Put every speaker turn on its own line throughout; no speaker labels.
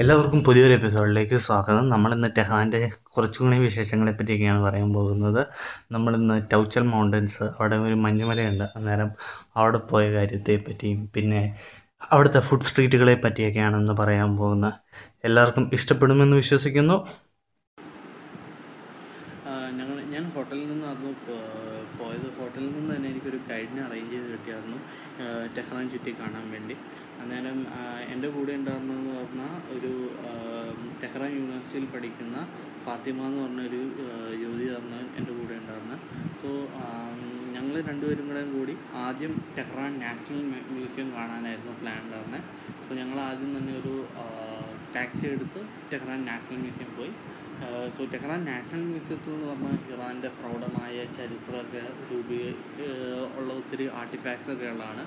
എല്ലാവർക്കും പുതിയൊരു എപ്പിസോഡിലേക്ക് സ്വാഗതം. നമ്മളിന്ന് ടെഹാന്റെ കുറച്ചുകൂടി വിശേഷങ്ങളെ പറ്റിയൊക്കെയാണ് പറയാൻ പോകുന്നത്. നമ്മളിന്ന് ടൗച്ചൽ മൗണ്ടൻസ് അവിടെ ഒരു മഞ്ഞുമലയുണ്ട്. അന്നേരം അവിടെ പോയ കാര്യത്തെ പറ്റിയും പിന്നെ അവിടുത്തെ ഫുഡ് സ്ട്രീറ്റുകളെ പറ്റിയൊക്കെയാണെന്ന് പറയാൻ പോകുന്നത് എല്ലാവർക്കും ഇഷ്ടപ്പെടുമെന്ന് വിശ്വസിക്കുന്നു ഞങ്ങൾ ഞാൻ ഹോട്ടലിൽ നിന്നായിരുന്നു പോയത് ഹോട്ടലിൽ നിന്ന് തന്നെ എനിക്കൊരു ഗൈഡിനെ അറേഞ്ച് ചെയ്ത് കിട്ടിയായിരുന്നു. ടെഹ്റാൻ ചുറ്റി കാണാൻ വേണ്ടി. അന്നേരം എന്റെ കൂടെ ഉണ്ടായിരുന്നതെന്ന് പറഞ്ഞാൽ ഒരു ടെഹ്റാൻ യൂണിവേഴ്സിറ്റിയിൽ പഠിക്കുന്ന ഫാത്തിമ എന്ന് പറഞ്ഞൊരു യുവതിയായിരുന്നു എന്റെ കൂടെ ഉണ്ടായിരുന്നത് സോ ഞങ്ങൾ രണ്ടുപേരും കൂടെ കൂടി ആദ്യം ടെഹ്റാൻ നാഷണൽ മ്യൂസിയം കാണാനായിരുന്നു പ്ലാൻ ഉണ്ടായിരുന്നത് സോ ഞങ്ങൾ ആദ്യം തന്നെ ഒരു ടാക്സി എടുത്ത് ടെഹ്റാൻ നാഷണൽ മ്യൂസിയം പോയി. സോ ടെഹ്റാൻ നാഷണൽ മ്യൂസിയത്തിൽ എന്ന് പറഞ്ഞാൽ ഇറാന്റെ പ്രൗഢമായ ചരിത്രമൊക്കെ രൂപീ ഉള്ള ഒത്തിരി ആർട്ടിഫാക്ട്സ് ഒക്കെ ഉള്ളതാണ്.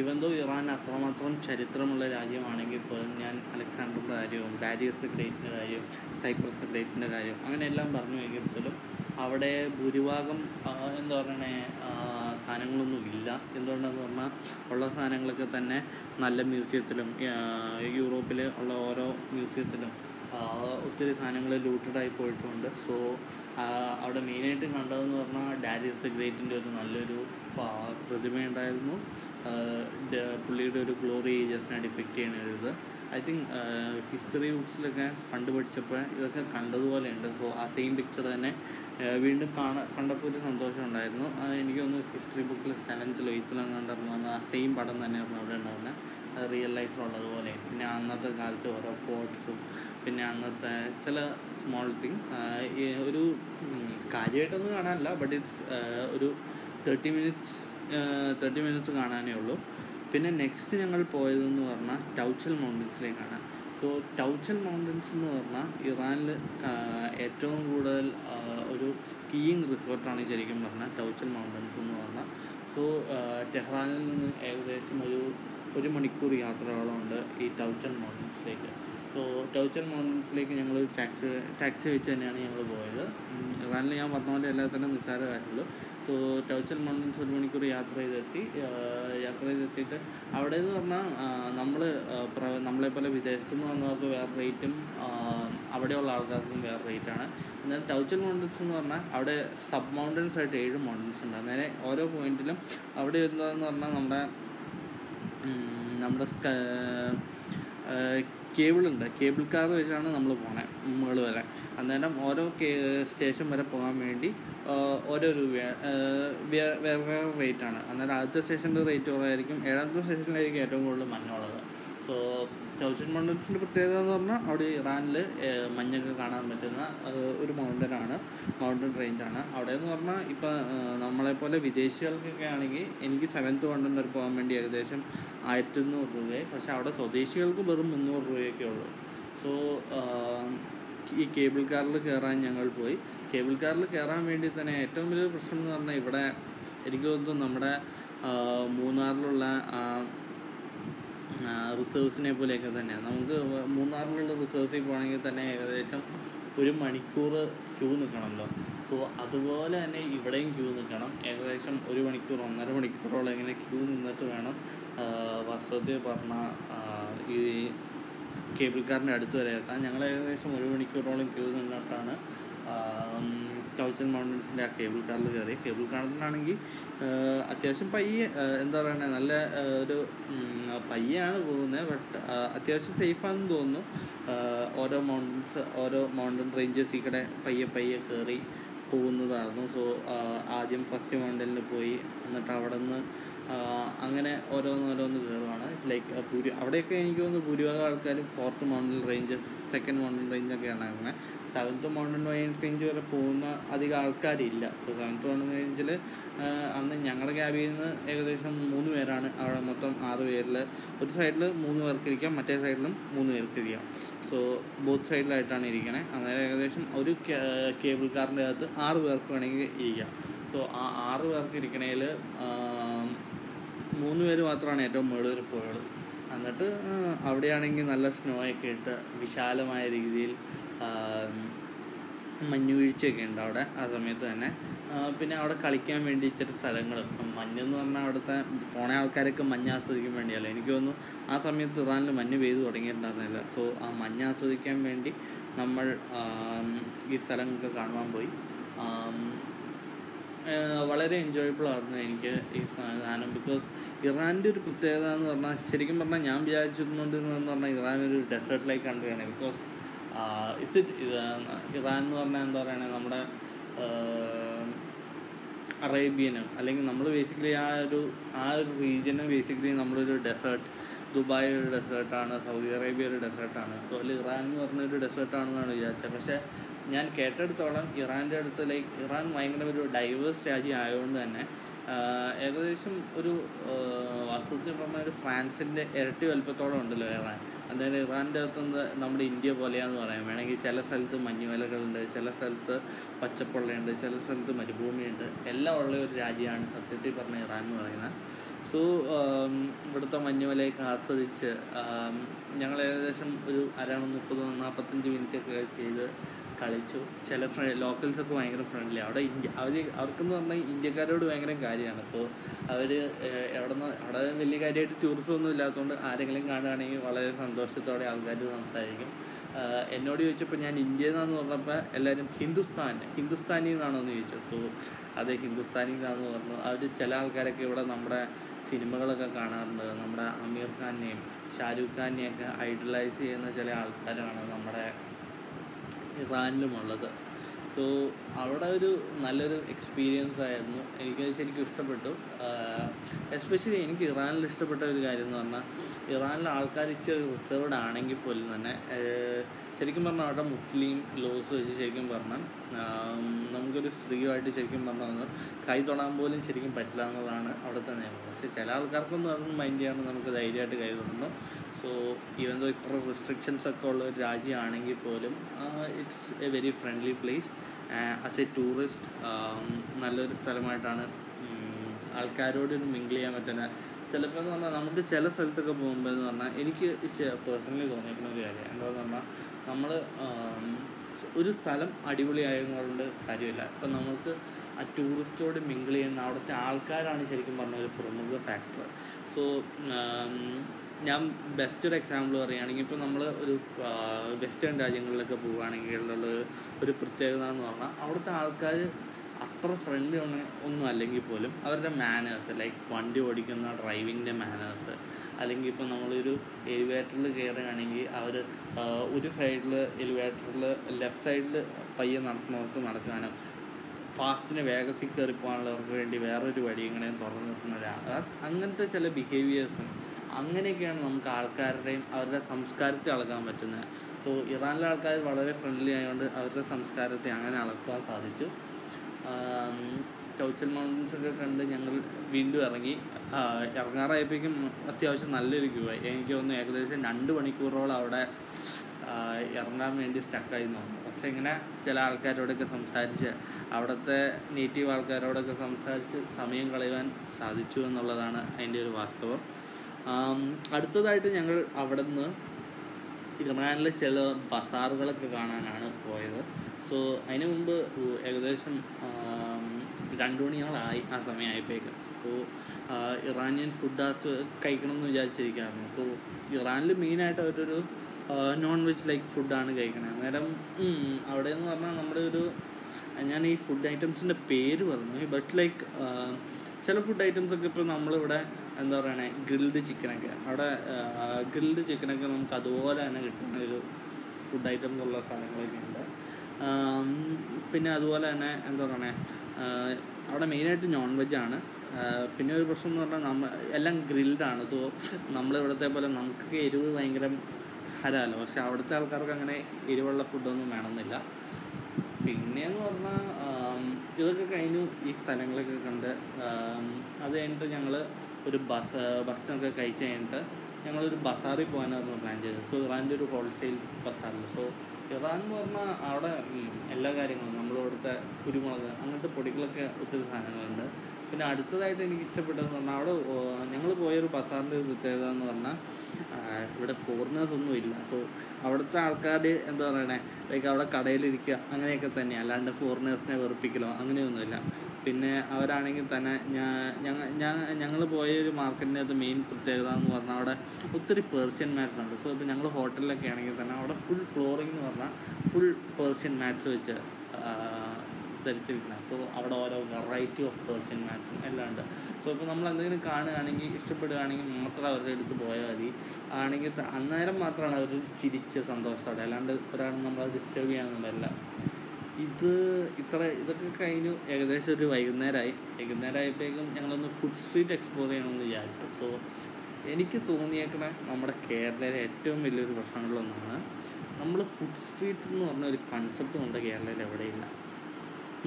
ഈവൻ ഇറാൻ അത്രമാത്രം ചരിത്രമുള്ള രാജ്യമാണെങ്കിൽ പോലും ഞാൻ അലക്സാണ്ടറിന്റെ കാര്യവും ഡാരിയസ് ഗ്രേറ്റിന്റെ കാര്യവും സൈപ്രസ് ഗ്രേറ്റിന്റെ കാര്യം അങ്ങനെ എല്ലാം പറഞ്ഞു എങ്കിൽ പോലും അവിടെ ഭൂരിഭാഗം എന്താ പറയണേ സാധനങ്ങളൊന്നും ഇല്ല. എന്തുകൊണ്ടാണെന്ന് പറഞ്ഞാൽ ഉള്ള സാധനങ്ങളൊക്കെ തന്നെ നല്ല മ്യൂസിയത്തിലും യൂറോപ്പിൽ ഉള്ള ഓരോ മ്യൂസിയത്തിലും ഒത്തിരി സാധനങ്ങൾ ലൂട്ടഡായി പോയിട്ടുണ്ട്. സോ അവിടെ മെയിനായിട്ട് കണ്ടതെന്ന് പറഞ്ഞാൽ ഡാരിസ് ദ ഗ്രേറ്റിന്റെ ഒരു നല്ലൊരു പ്രതിമയുണ്ടായിരുന്നു. പുള്ളിയുടെ ഒരു ഗ്ലോറി ഏജസിനെ ഡിപ്പെക്റ്റ് ചെയ്യണത് ഐ തിങ്ക് ഹിസ്റ്ററി ബുക്സിലൊക്കെ പണ്ട് പഠിച്ചപ്പോൾ ഇതൊക്കെ കണ്ടതുപോലെയുണ്ട്. സോ ആ സെയിം പിക്ചർ തന്നെ വീണ്ടും കാണാൻ കണ്ടപ്പോൾ ഒരു സന്തോഷം ഉണ്ടായിരുന്നു. എനിക്ക് തോന്നുന്നു ഹിസ്റ്ററി ബുക്കിൽ സെവൻത്തിലോ എയ്ത്തിലോ അന്ന് ആ സെയിം പടം തന്നെയായിരുന്നു അവിടെ ഉണ്ടായിരുന്നത് റിയൽ ലൈഫിലുള്ളതുപോലെ പിന്നെ അന്നത്തെ കാലത്ത് ഓരോ പോട്ട്സും പിന്നെ അന്നത്തെ ചില സ്മോൾ തിങ് ഒരു കാര്യമായിട്ടൊന്നും കാണാനില്ല ബട്ട് ഇറ്റ്സ് ഒരു തേർട്ടി മിനിറ്റ്സ് തേർട്ടി മിനിറ്റ്സ് കാണാനേ ഉള്ളൂ. പിന്നെ നെക്സ്റ്റ് ഞങ്ങൾ പോയതെന്ന് പറഞ്ഞാൽ ടൗച്ചൽ മൗണ്ടൻസിലേക്കാണ് സോ ടൗച്ചൻ മൗണ്ടൻസ് എന്ന് പറഞ്ഞാൽ ഇറാനിൽ ഏറ്റവും കൂടുതൽ ഒരു സ്കീയിങ് റിസോർട്ടാണ് ശരിക്കും പറഞ്ഞാൽ ടൗച്ചൻ മൗണ്ടൻസ് എന്ന് പറഞ്ഞാൽ. സോ ടെഹ്റാനിൽ നിന്ന് ഏകദേശം ഒരു ഒരു മണിക്കൂർ യാത്രകളുണ്ട് ഈ ടൗച്ചൻ മൗണ്ടൻസിലേക്ക് സോ ടൗച്ചൻ മൗണ്ടൻസിലേക്ക് ഞങ്ങൾ ടാക്സി ടാക്സി വെച്ച് തന്നെയാണ് ഞങ്ങൾ പോയത്. ഇറാനിൽ ഞാൻ പറഞ്ഞ പോലെ എല്ലാത്തിനും നിസ്സാരമായിട്ടുള്ളൂ. സോ ടൗച്ചൽ മൗണ്ടൻസ് ഒരു മണിക്കൂർ യാത്ര ചെയ്തെത്തി. യാത്ര ചെയ്തെത്തിയിട്ട് അവിടെ എന്ന് പറഞ്ഞാൽ നമ്മൾ നമ്മളെപ്പോലെ വിദേശത്തു നിന്ന് വന്നവർക്ക് വേറെ റേറ്റും അവിടെയുള്ള ആൾക്കാർക്കും വേറെ റേറ്റാണ്. എന്നാൽ ടൗച്ചൽ മൗണ്ടൻസ് എന്ന് പറഞ്ഞാൽ അവിടെ സബ് മൗണ്ടൻസ് ആയിട്ട് ഏഴ് മൗണ്ടൻസ് ഉണ്ട്. അങ്ങനെ ഓരോ പോയിന്റിലും അവിടെ എന്താന്ന് പറഞ്ഞാൽ നമ്മുടെ നമ്മുടെ കേബിളുണ്ട് കേബിൾ കാർ വെച്ചാണ് നമ്മൾ പോണേ മുകൾ വരെ. അന്നേരം ഓരോ സ്റ്റേഷൻ വരെ പോകാൻ വേണ്ടി ഓരോ രൂപ വേറെ വേറെ റേറ്റ് ആണ്. അന്നേരം ആദ്യത്തെ സ്റ്റേഷന്റെ റേറ്റ് കുറവായിരിക്കും. ഏഴാമത്തെ സ്റ്റേഷനിലായിരിക്കും ഏറ്റവും കൂടുതൽ മഞ്ഞുള്ളത് സോ ചൗച്ചൻ മൗണ്ടൻസിന്റെ പ്രത്യേകത എന്ന് പറഞ്ഞാൽ അവിടെ ഇറാനിൽ മഞ്ഞൊക്കെ കാണാൻ പറ്റുന്ന ഒരു മൗണ്ടനാണ് മൗണ്ടൻ റേഞ്ചാണ് അവിടെ എന്ന് പറഞ്ഞാൽ ഇപ്പം നമ്മളെപ്പോലെ വിദേശികൾക്കൊക്കെ ആണെങ്കിൽ എനിക്ക് സെവൻത്ത് മൗണ്ടൻ വരെ പോകാൻ വേണ്ടി ഏകദേശം ആയിരത്തി ഇരുന്നൂറ് രൂപയെ. പക്ഷേ അവിടെ സ്വദേശികൾക്ക് വെറും മുന്നൂറ് രൂപയൊക്കെ ഉള്ളൂ. സോ ഈ കേബിൾ കാറിൽ കയറാൻ ഞങ്ങൾ പോയി. കേബിൾ കാറിൽ കയറാൻ വേണ്ടി തന്നെ ഏറ്റവും വലിയ പ്രശ്നം എന്ന് പറഞ്ഞാൽ ഇവിടെ എനിക്ക് തോന്നുന്നു നമ്മുടെ മൂന്നാറിലുള്ള റിസേർവ്സിനെ പോലെയൊക്കെ തന്നെയാണ് നമുക്ക് മൂന്നാറിലുള്ള റിസേർവ്സിൽ പോകണമെങ്കിൽ തന്നെ ഏകദേശം ഒരു മണിക്കൂർ ക്യൂ നിൽക്കണമല്ലോ. സോ അതുപോലെ തന്നെ ഇവിടെയും ക്യൂ നിൽക്കണം. ഏകദേശം ഒരു മണിക്കൂർ ഒന്നര മണിക്കൂറോളം ഇങ്ങനെ ക്യൂ നിന്നിട്ട് വേണം വസതി പറഞ്ഞ ഈ കേബിൾ കാറിന്റെ അടുത്ത് വരെ എത്താൻ. ഞങ്ങൾ ഏകദേശം ഒരു മണിക്കൂറോളം ക്യൂ നിന്നിട്ടാണ് ടൗച്ചൽ മൗണ്ടൻസിന്റെ ആ കേബിൾ കാറിൽ കയറി. കേബിൾ കാറിലാണെങ്കിൽ അത്യാവശ്യം പയ്യെ എന്താ പറയുക നല്ല ഒരു പയ്യാണ് പോകുന്നത്. ബട്ട് അത്യാവശ്യം സേഫാണെന്ന് തോന്നുന്നു. ഓരോ മൗണ്ടൻസ് ഓരോ മൗണ്ടൻ റേഞ്ചസ് ഇവിടെ പയ്യെ പയ്യെ കയറി പോകുന്നതായിരുന്നു. സോ ആദ്യം ഫസ്റ്റ് മൗണ്ടനിൽ പോയി എന്നിട്ട് അവിടെ നിന്ന് അങ്ങനെ ഓരോന്നോരോന്ന് കയറുവാണ്. ലൈക്ക് ഭൂരി അവിടെയൊക്കെ എനിക്ക് തോന്നുന്നു ഭൂരിഭാഗം ആൾക്കാരും fourth mountain range second mountain റേഞ്ചൊക്കെയാണ് അങ്ങനെ. സെവൻത്ത് മൗണ്ടൻ റേഞ്ച് വരെ പോകുന്ന അധികം ആൾക്കാരില്ല. സോ സെവൻത്ത് മൗണ്ടൻ റേഞ്ചിൽ അന്ന് ഞങ്ങളുടെ ക്യാബിൽ നിന്ന് ഏകദേശം മൂന്ന് പേരാണ്. അവിടെ മൊത്തം ആറ് പേരിൽ ഒരു സൈഡിൽ മൂന്ന് പേർക്ക് ഇരിക്കാം മറ്റേ സൈഡിലും മൂന്ന് പേർക്ക് ഇരിക്കാം സോ ബോത്ത് സൈഡിലായിട്ടാണ് ഇരിക്കണേ. അന്നേരം ഏകദേശം ഒരു കേബിൾ കാറിന്റെ അകത്ത് ആറ് പേർക്ക് വേണമെങ്കിൽ ഇരിക്കാം. സോ ആ ആറ് പേർക്ക് ഇരിക്കണേൽ മൂന്ന് പേര് മാത്രമാണ് ഏറ്റവും മുകളിൽ പോയത്. എന്നിട്ട് അവിടെയാണെങ്കിൽ നല്ല സ്നോ ഒക്കെ ഇട്ട് വിശാലമായ രീതിയിൽ മഞ്ഞുവീഴ്ചയൊക്കെ ഉണ്ട് അവിടെ ആ സമയത്ത് തന്നെ. പിന്നെ അവിടെ കളിക്കാൻ വേണ്ടി ഇച്ചിരി സ്ഥലങ്ങൾ മഞ്ഞെന്ന് പറഞ്ഞാൽ അവിടുത്തെ പോണ ആൾക്കാരൊക്കെ മഞ്ഞ് ആസ്വദിക്കാൻ വേണ്ടിയല്ല? എനിക്ക് തോന്നുന്നു ആ സമയത്ത് ഇറാനിൽ മഞ്ഞ് പെയ്ത് തുടങ്ങിയിട്ടുണ്ടായിരുന്നില്ല. സോ ആ മഞ്ഞ് ആസ്വദിക്കാൻ വേണ്ടി നമ്മൾ ഈ സ്ഥലങ്ങളൊക്കെ കാണുവാൻ പോയി. വളരെ എൻജോയബിൾ ആയിരുന്നു എനിക്ക് ഈ സാധനം. ബിക്കോസ് ഇറാന്റെ ഒരു പ്രത്യേകത എന്ന് പറഞ്ഞാൽ ശരിക്കും പറഞ്ഞാൽ ഞാൻ വിചാരിച്ചിരുന്നുണ്ടെന്ന് പറഞ്ഞാൽ ഇറാൻ ഒരു ഡെസേർട്ട് ലൈക്ക് കൺട്രിയാണ് ബിക്കോസ് ഇത് ഇറാൻ എന്ന് പറഞ്ഞാൽ എന്താ പറയുക നമ്മുടെ അറേബ്യനും അല്ലെങ്കിൽ നമ്മൾ ബേസിക്കലി ആ ഒരു ആ ഒരു റീജിയന് ബേസിക്കലി നമ്മളൊരു ഡെസേർട്ട് ദുബായ് ഒരു ഡെസേർട്ടാണ് സൗദി അറേബ്യ ഒരു ഡെസേർട്ടാണ് അതുപോലെ ഇറാൻ എന്ന് പറഞ്ഞൊരു ഡെസേർട്ടാണെന്നാണ് വിചാരിച്ചത്. പക്ഷേ ഞാൻ കേട്ടെടുത്തോളം ഇറാന്റെ അടുത്ത് ലൈക്ക് ഇറാൻ ഭയങ്കര ഒരു ഡൈവേഴ്സ് രാജ്യം ആയതുകൊണ്ട് തന്നെ ഏകദേശം ഒരു വാസ്തവത്തിൽ പറഞ്ഞാൽ ഒരു ഫ്രാൻസിന്റെ ഇരട്ടി വലുപ്പത്തോളം ഉണ്ടല്ലോ ഇറാൻ. അതായത് ഇറാന്റെ അകത്തുനിന്ന് നമ്മുടെ ഇന്ത്യ പോലെയാന്ന് പറയാം. വേണമെങ്കിൽ ചില സ്ഥലത്ത് മഞ്ഞുമലകളുണ്ട് ചില സ്ഥലത്ത് പച്ചപ്പുള്ളയുണ്ട് ചില സ്ഥലത്ത് മരുഭൂമിയുണ്ട്. എല്ലാം ഉള്ള ഒരു രാജ്യമാണ് സത്യത്തിൽ പറഞ്ഞ ഇറാൻ എന്ന് പറയുന്നത്. സോ ഇവിടുത്തെ മഞ്ഞുമലയൊക്കെ ആസ്വദിച്ച് ഞങ്ങൾ ഏകദേശം ഒരു അര മുപ്പത് നാൽപ്പത്തഞ്ച് മിനിറ്റൊക്കെ ചെയ്ത് കളിച്ചു. ചില ഫ്രണ്ട് ലോക്കൽസൊക്കെ ഭയങ്കര ഫ്രണ്ട്ലി അവിടെ ഇന്ത്യ അവർ അവർക്കെന്ന് പറഞ്ഞാൽ ഇന്ത്യക്കാരോട് ഭയങ്കര കാര്യമാണ്. സോ അവർ എവിടെ നിന്ന് അവിടെ വലിയ കാര്യമായിട്ട് ടൂറിസം ഒന്നും ഇല്ലാത്തതുകൊണ്ട് ആരെങ്കിലും കാണുകയാണെങ്കിൽ വളരെ സന്തോഷത്തോടെ ആൾക്കാർ സംസാരിക്കും. എന്നോട് ചോദിച്ചപ്പോൾ ഞാൻ ഇന്ത്യയിൽ നിന്നാന്ന് പറഞ്ഞപ്പോൾ എല്ലാവരും ഹിന്ദുസ്ഥാൻ ഹിന്ദുസ്ഥാനിൽ നിന്നാണോ എന്ന് ചോദിച്ചു. സോ അതെ ഹിന്ദുസ്ഥാനിൽ നിന്നാന്ന് പറഞ്ഞു. അവർ ചില ആൾക്കാരൊക്കെ ഇവിടെ നമ്മുടെ സിനിമകളൊക്കെ കാണാറുണ്ട്. നമ്മുടെ അമീർ ഖാനെയും ഷാരൂഖ് ഖാനെയൊക്കെ ഐഡലൈസ് ചെയ്യുന്ന ചില ആൾക്കാരാണ് നമ്മുടെ ഇറാനിലുമുള്ളത്. സോ അവിടെ ഒരു നല്ലൊരു എക്സ്പീരിയൻസ് ആയിരുന്നു. എനിക്ക് ശരിക്കും ഇഷ്ടപ്പെട്ടു. എസ്പെഷ്യലി എനിക്ക് ഇറാനിൽ ഇഷ്ടപ്പെട്ട ഒരു കാര്യം എന്ന് പറഞ്ഞാൽ ഇറാനിലെ ആൾക്കാർ ഇച്ചിരി റിസർവ്ഡ് ആണെങ്കിൽ പോലും തന്നെ ശരിക്കും പറഞ്ഞാൽ അവിടെ മുസ്ലിം ലോസ് വെച്ച് ശരിക്കും പറഞ്ഞാൽ നമുക്കൊരു സ്ത്രീയുമായിട്ട് ശരിക്കും പറഞ്ഞാൽ കൈ തൊടാൻ പോലും ശരിക്കും പറ്റില്ല എന്നുള്ളതാണ് അവിടുത്തെ നിയമം. പക്ഷെ ചില ആൾക്കാർക്കൊന്നും അതൊന്നും മൈൻഡ് ചെയ്യാണ്ട് നമുക്ക് ധൈര്യമായിട്ട് കൈ തൊടുന്നു സോ ഈവൻ ദോ ഇത്ര റെസ്ട്രിക്ഷൻസ് ഒക്കെ ഉള്ള ഒരു രാജ്യമാണെങ്കിൽ പോലും it's a very friendly place as a tourist നല്ലൊരു സ്ഥലമായിട്ടാണ് ആൾക്കാരോട് മിങ്കിൾ ചെയ്യാൻ പറ്റുന്ന ചിലപ്പോൾ എന്ന് പറഞ്ഞാൽ നമുക്ക് ചില സ്ഥലത്തൊക്കെ പോകുമ്പോൾ എന്ന് പറഞ്ഞാൽ എനിക്ക് പേഴ്സണലി തോന്നിയിരിക്കുന്ന ഒരു കാര്യം. എന്താണെന്ന് പറഞ്ഞാൽ നമ്മൾ ഒരു സ്ഥലം അടിപൊളിയായതുകൊണ്ട് കാര്യമില്ല. ഇപ്പം നമുക്ക് ആ ടൂറിസ്റ്റോട് മിങ്കിൾ ചെയ്യുന്ന അവിടുത്തെ ആൾക്കാരാണ് ശരിക്കും പറഞ്ഞ ഒരു പ്രമുഖ ഫാക്ടർ സോ ഞാൻ ബെസ്റ്റ് ഒരു എക്സാമ്പിൾ പറയുകയാണെങ്കിൽ ഇപ്പോൾ നമ്മൾ ഒരു വെസ്റ്റേൺ രാജ്യങ്ങളിലൊക്കെ പോവുകയാണെങ്കിൽ ഉള്ള ഒരു പ്രത്യേകത എന്ന് പറഞ്ഞാൽ അവിടുത്തെ ആൾക്കാർ അത്ര ഫ്രണ്ട്ലി ഒന്നും അല്ലെങ്കിൽ പോലും. അവരുടെ മാനേഴ്സ് ലൈക്ക് വണ്ടി ഓടിക്കുന്ന ഡ്രൈവിങ്ങിന്റെ മാനേഴ്സ് അല്ലെങ്കിൽ ഇപ്പോൾ നമ്മളൊരു എലിവേറ്ററിൽ കയറുകയാണെങ്കിൽ അവർ ഒരു സൈഡിൽ എലിവേറ്ററിൽ ലെഫ്റ്റ് സൈഡിൽ പയ്യെ നടക്കുന്നവർക്ക് നടക്കാനും ഫാസ്റ്റിന് വേഗത്തിൽ കയറി പോകാനുള്ളവർക്ക് വേണ്ടി വേറൊരു വഴി ഇങ്ങനെയും തുറന്നു നിൽക്കുന്ന അങ്ങനത്തെ ചില ബിഹേവിയേഴ്സും അങ്ങനെയൊക്കെയാണ് നമുക്ക് ആൾക്കാരുടെയും അവരുടെ സംസ്കാരത്തെ അളക്കാൻ പറ്റുന്നത്. സോ ഇറാനിലെ ആൾക്കാർ വളരെ ഫ്രണ്ട്ലി ആയതുകൊണ്ട് അവരുടെ സംസ്കാരത്തെ അങ്ങനെ അളക്കാൻ സാധിച്ചു. ചൗച്ചൽ മൗണ്ടൻസ് ഒക്കെ കണ്ട് ഞങ്ങൾ വീണ്ടും ഇറങ്ങി. ഇറങ്ങാറായപ്പോഴേക്കും അത്യാവശ്യം നല്ലൊരു ക്യൂ ആയി. എനിക്ക് തോന്നുന്നു ഏകദേശം രണ്ട് മണിക്കൂറോളം അവിടെ ഇറങ്ങാൻ വേണ്ടി സ്റ്റക്കായി തോന്നുന്നു. പക്ഷെ ഇങ്ങനെ ചില ആൾക്കാരോടൊക്കെ സംസാരിച്ച് അവിടുത്തെ നേറ്റീവ് ആൾക്കാരോടൊക്കെ സംസാരിച്ച് സമയം കളയുവാൻ സാധിച്ചു എന്നുള്ളതാണ് അതിന്റെ ഒരു വാസ്തവം. അടുത്തതായിട്ട് ഞങ്ങൾ അവിടെ നിന്ന് ഇറാനിലെ ചില ബസാറുകളൊക്കെ കാണാനാണ് പോയത്. സോ അതിന് മുമ്പ് ഏകദേശം രണ്ടു മണിയോളായി ആ സമയമായപ്പോഴേക്കും. സോ ഇറാനിയൻ ഫുഡ് ആസ് കഴിക്കണം എന്ന് വിചാരിച്ചിരിക്കുകയായിരുന്നു സോ ഇറാനിൽ മെയിനായിട്ട് അവരൊരു നോൺ വെജ് ലൈക്ക് ഫുഡാണ് കഴിക്കണത് അന്നേരം അവിടെ എന്ന് പറഞ്ഞാൽ നമ്മുടെ ഒരു ഞാൻ ഈ ഫുഡ് ഐറ്റംസിന്റെ പേര് പറഞ്ഞു. ബട്ട് ലൈക്ക് ചില ഫുഡ് ഐറ്റംസ് ഒക്കെ ഇപ്പോൾ നമ്മളിവിടെ എന്താ പറയണേ ഗ്രിൽഡ് ചിക്കനൊക്കെ അവിടെ ഗ്രിൽഡ് ചിക്കനൊക്കെ നമുക്ക് അതുപോലെ തന്നെ കിട്ടുന്ന ഒരു ഫുഡ് ഐറ്റംസ് ഉള്ള സ്ഥലങ്ങളൊക്കെ ഉണ്ട്. പിന്നെ അതുപോലെ തന്നെ എന്താ പറയണേ അവിടെ മെയിനായിട്ട് നോൺ വെജാണ് പിന്നെ ഒരു പ്രശ്നം എന്ന് പറഞ്ഞാൽ നമ്മൾ എല്ലാം ഗ്രിൽഡാണ് സോ നമ്മളിവിടുത്തെ പോലെ നമുക്കൊക്കെ എരിവ് ഭയങ്കര ഹരാലോ പക്ഷെ അവിടുത്തെ ആൾക്കാർക്ക് അങ്ങനെ എരിവുള്ള ഫുഡൊന്നും വേണമെന്നില്ല. പിന്നെയെന്ന് പറഞ്ഞാൽ ഇതൊക്കെ കഴിഞ്ഞു ഈ സ്ഥലങ്ങളൊക്കെ കണ്ട് അത് കഴിഞ്ഞിട്ട് ഞങ്ങൾ ഒരു ബസ് ഭക്ഷണമൊക്കെ കഴിച്ച് കഴിഞ്ഞിട്ട് ഞങ്ങളൊരു ബസാറിൽ പോകാനായിരുന്നു പ്ലാൻ ചെയ്തത്. സോ ഇറാന്റെ ഒരു ഹോൾസെയിൽ ബസാറിൽ സോ ഇറാൻ എന്ന് പറഞ്ഞാൽ അവിടെ എല്ലാ കാര്യങ്ങളും നമ്മളിവിടുത്തെ കുരുമുളക് അങ്ങനത്തെ പൊടികളൊക്കെ ഒത്തിരി സാധനങ്ങളുണ്ട്. പിന്നെ അടുത്തതായിട്ട് എനിക്ക് ഇഷ്ടപ്പെട്ടതെന്ന് പറഞ്ഞാൽ അവിടെ ഞങ്ങൾ പോയൊരു ബസാറിന്റെ ഒരു പ്രത്യേകത എന്ന് പറഞ്ഞാൽ ഇവിടെ ഫോറിനേഴ്സ് ഒന്നും ഇല്ല. സോ അവിടുത്തെ ആൾക്കാർ എന്താ പറയണേ ലൈക്ക് അവിടെ കടയിലിരിക്കുക അങ്ങനെയൊക്കെ തന്നെയാണ് അല്ലാണ്ട് ഫോറിനേഴ്സിനെ വെറുപ്പിക്കലോ അങ്ങനെയൊന്നുമില്ല. പിന്നെ അവരാണെങ്കിൽ തന്നെ ഞാൻ ഞങ്ങൾ പോയ ഒരു മാർക്കറ്റിന്റെ അത് മെയിൻ പ്രത്യേകത എന്ന് പറഞ്ഞാൽ അവിടെ ഒത്തിരി പേർഷ്യൻ മാറ്റ്സ് ഉണ്ട്. സോ ഇപ്പോൾ ഞങ്ങൾ ഹോട്ടലിലൊക്കെ ആണെങ്കിൽ തന്നെ അവിടെ ഫുൾ ഫ്ലോറിംഗ് എന്ന് പറഞ്ഞാൽ ഫുൾ പേർഷ്യൻ മാറ്റ്സ് വെച്ച് ധരിച്ചിരിക്കുന്നത്. സോ അവിടെ ഓരോ വെറൈറ്റി ഓഫ് പേഴ്സ്യൻ മാറ്റ്സും എല്ലാം ഉണ്ട്. സോ ഇപ്പോൾ നമ്മൾ എന്തെങ്കിലും കാണുകയാണെങ്കിൽ ഇഷ്ടപ്പെടുകയാണെങ്കിൽ മാത്രം അവരുടെ അടുത്ത് പോയാൽ മതി. ആണെങ്കിൽ അന്നേരം മാത്രമാണ് അവർ ചിരിച്ച് സന്തോഷത്തോടെ. അല്ലാണ്ട് ഒരാൾ നമ്മളെ ഡിസ്റ്റർബ് ചെയ്യാനൊന്നുമല്ല ഇത് ഇത്ര ഇതൊക്കെ കഴിഞ്ഞു. ഏകദേശം ഒരു വൈകുന്നേരമായി. വൈകുന്നേരം ആയപ്പോഴേക്കും ഞങ്ങളൊന്ന് ഫുഡ് സ്ട്രീറ്റ് എക്സ്പ്ലോർ ചെയ്യണമെന്ന് വിചാരിച്ചു. സോ എനിക്ക് തോന്നിയേക്കണ നമ്മുടെ കേരളയിലെ ഏറ്റവും വലിയൊരു പ്രശ്നങ്ങളിലൊന്നാണ് നമ്മൾ ഫുഡ് സ്ട്രീറ്റ് എന്ന് പറഞ്ഞ ഒരു കൺസെപ്റ്റ് നമ്മുടെ കേരളയിൽ എവിടെയില്ല.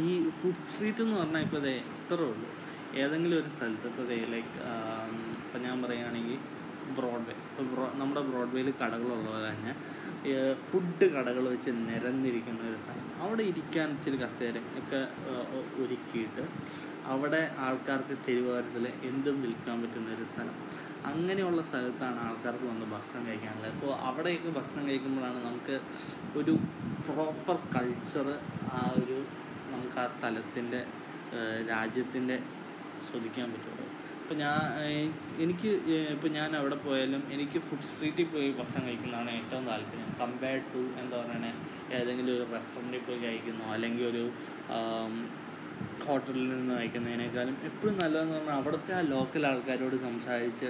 ഈ ഫുഡ് സ്ട്രീറ്റ് എന്ന് പറഞ്ഞാൽ ഇപ്പോൾ ദേ ഇത്രേ ഉള്ളൂ. ഏതെങ്കിലും ഒരു സ്ഥലത്ത് ഇപ്പോൾ ഇതേ ലൈക്ക് ഇപ്പം ഞാൻ പറയുകയാണെങ്കിൽ ബ്രോഡ്വേ ഇപ്പോൾ ബ്രോ നമ്മുടെ ബ്രോഡ്വേയിൽ കടകളുള്ളത് തന്നെ ഫുഡ് കടകൾ വെച്ച് നിരന്നിരിക്കുന്ന ഒരു സ്ഥലം. അവിടെ ഇരിക്കാൻ ഇച്ചിരി കസേര ഒക്കെ ഒരുക്കിയിട്ട് അവിടെ ആൾക്കാർക്ക് തെരുവാരത്തിൽ എന്തും വിൽക്കാൻ പറ്റുന്ന ഒരു സ്ഥലം. അങ്ങനെയുള്ള സ്ഥലത്താണ് ആൾക്കാർക്ക് വന്ന് ഭക്ഷണം കഴിക്കാനുള്ളത്. സോ അവിടെയൊക്കെ ഭക്ഷണം കഴിക്കുമ്പോഴാണ് നമുക്ക് ഒരു പ്രോപ്പർ കൾച്ചർ ആ ഒരു നമുക്ക് ആ സ്ഥലത്തിന്റെ രാജ്യത്തിന്റെ ശ്രദ്ധിക്കാൻ പറ്റുള്ളൂ. ഇപ്പം ഞാൻ എനിക്ക് ഇപ്പം ഞാൻ അവിടെ പോയാലും എനിക്ക് ഫുഡ് സ്ട്രീറ്റിൽ പോയി ഭക്ഷണം കഴിക്കുന്നതാണ് ഏറ്റവും താല്പര്യം. കമ്പയർഡ് ടു എന്താ പറയണേ ഏതെങ്കിലും ഒരു റെസ്റ്റോറന്റിൽ പോയി കഴിക്കുന്നോ അല്ലെങ്കിൽ ഒരു ഹോട്ടലിൽ നിന്ന് കഴിക്കുന്നതിനേക്കാളും എപ്പോഴും നല്ലതെന്ന് പറഞ്ഞാൽ അവിടുത്തെ ആ ലോക്കൽ ആൾക്കാരോട് സംസാരിച്ച്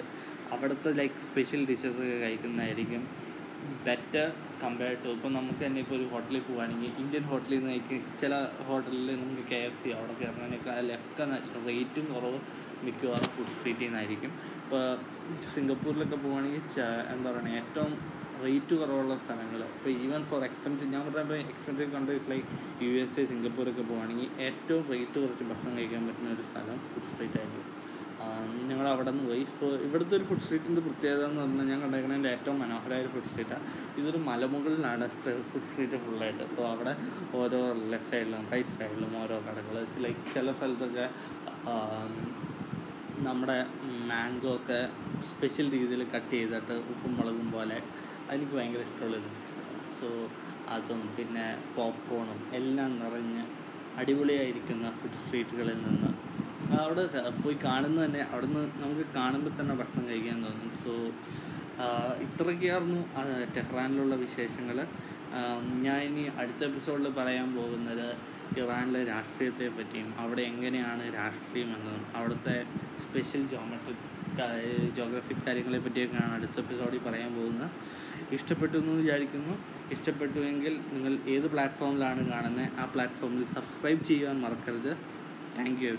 അവിടുത്തെ ലൈക്ക് സ്പെഷ്യൽ ഡിഷസ് ഒക്കെ കഴിക്കുന്നതായിരിക്കും ബെറ്റർ കമ്പയർഡ് ടു ഇപ്പം നമുക്ക് തന്നെ ഇപ്പോൾ ഒരു ഹോട്ടലിൽ പോവുകയാണെങ്കിൽ ഇന്ത്യൻ ഹോട്ടലിൽ നിന്ന് കഴിക്കും ചില ഹോട്ടലിൽ നമുക്ക് കെ എഫ് സി അവിടെ കയറുന്നതിനേക്കാളൊക്കെ റേറ്റും കുറവ് മിക്കവാറും ഫുഡ് സ്ട്രീറ്റിൽ നിന്നായിരിക്കും. ഇപ്പോൾ സിംഗപ്പൂരിലൊക്കെ പോവുകയാണെങ്കിൽ എന്താ പറയുക ഏറ്റവും റേറ്റ് കുറവുള്ള സ്ഥലങ്ങൾ. ഇപ്പോൾ ഈവൻ ഫോർ എക്സ്പെൻസീവ് ഞാൻ പറയുമ്പോൾ expensive countries like U S A സിംഗപ്പൂരൊക്കെ പോവുകയാണെങ്കിൽ ഏറ്റവും റേറ്റ് കുറച്ച് ഭക്ഷണം കഴിക്കാൻ പറ്റുന്ന ഒരു സ്ഥലം ഫുഡ് സ്ട്രീറ്റ് ആയിരിക്കും. ഞങ്ങൾ അവിടെ നിന്ന് പോയി. സോ ഇവിടുത്തെ ഒരു ഫുഡ് സ്ട്രീറ്റിന്റെ പ്രത്യേകത എന്ന് പറഞ്ഞാൽ ഞാൻ കണ്ടേക്കുന്നതിന്റെ ഏറ്റവും മനോഹരമായ ഒരു ഫുഡ് സ്ട്രീറ്റാണ് ഇതൊരു മലമുകളിലാണ് ഫുഡ് സ്ട്രീറ്റ് ഫുള്ളായിട്ട് സോ അവിടെ ഓരോ ലെഫ്റ്റ് സൈഡിലും റൈറ്റ് സൈഡിലും ഓരോ കടകൾ ലൈക്ക് ചില സ്ഥലത്തൊക്കെ നമ്മുടെ മാംഗോ ഒക്കെ സ്പെഷ്യൽ രീതിയിൽ കട്ട് ചെയ്തിട്ട് ഉപ്പും മുളകും പോലെ അതെനിക്ക് ഭയങ്കര ഇഷ്ടമുള്ളൊരു സോ അതും പിന്നെ പോപ്കോണും എല്ലാം നിറഞ്ഞ് അടിപൊളിയായിരിക്കുന്ന ഫുഡ് സ്ട്രീറ്റുകളിൽ നിന്ന് അവിടെ പോയി കാണുന്ന തന്നെ അവിടെ നിന്ന് നമുക്ക് കാണുമ്പോൾ തന്നെ ഭക്ഷണം കഴിക്കാൻ തോന്നും. സോ ഇത്രയൊക്കെയായിരുന്നു ആ ടെഹ്റാനിലുള്ള വിശേഷങ്ങൾ ഞാൻ ഇനി അടുത്ത എപ്പിസോഡിൽ പറയാൻ പോകുന്നത് ഇറാനിലെ രാഷ്ട്രീയത്തെ പറ്റിയും അവിടെ എങ്ങനെയാണ് രാഷ്ട്രീയം എന്നതും അവിടുത്തെ സ്പെഷ്യൽ ജോമെട്രിക് ജോഗ്രഫിക് കാര്യങ്ങളെ പറ്റിയൊക്കെയാണ് അടുത്ത എപ്പിസോഡിൽ പറയാൻ പോകുന്നത്. ഇഷ്ടപ്പെട്ടു എന്ന് വിചാരിക്കുന്നു. ഇഷ്ടപ്പെട്ടുവെങ്കിൽ നിങ്ങൾ ഏത് പ്ലാറ്റ്ഫോമിലാണ് കാണുന്നത് ആ പ്ലാറ്റ്ഫോമിൽ സബ്സ്ക്രൈബ് ചെയ്യാൻ മറക്കരുത്. Thank you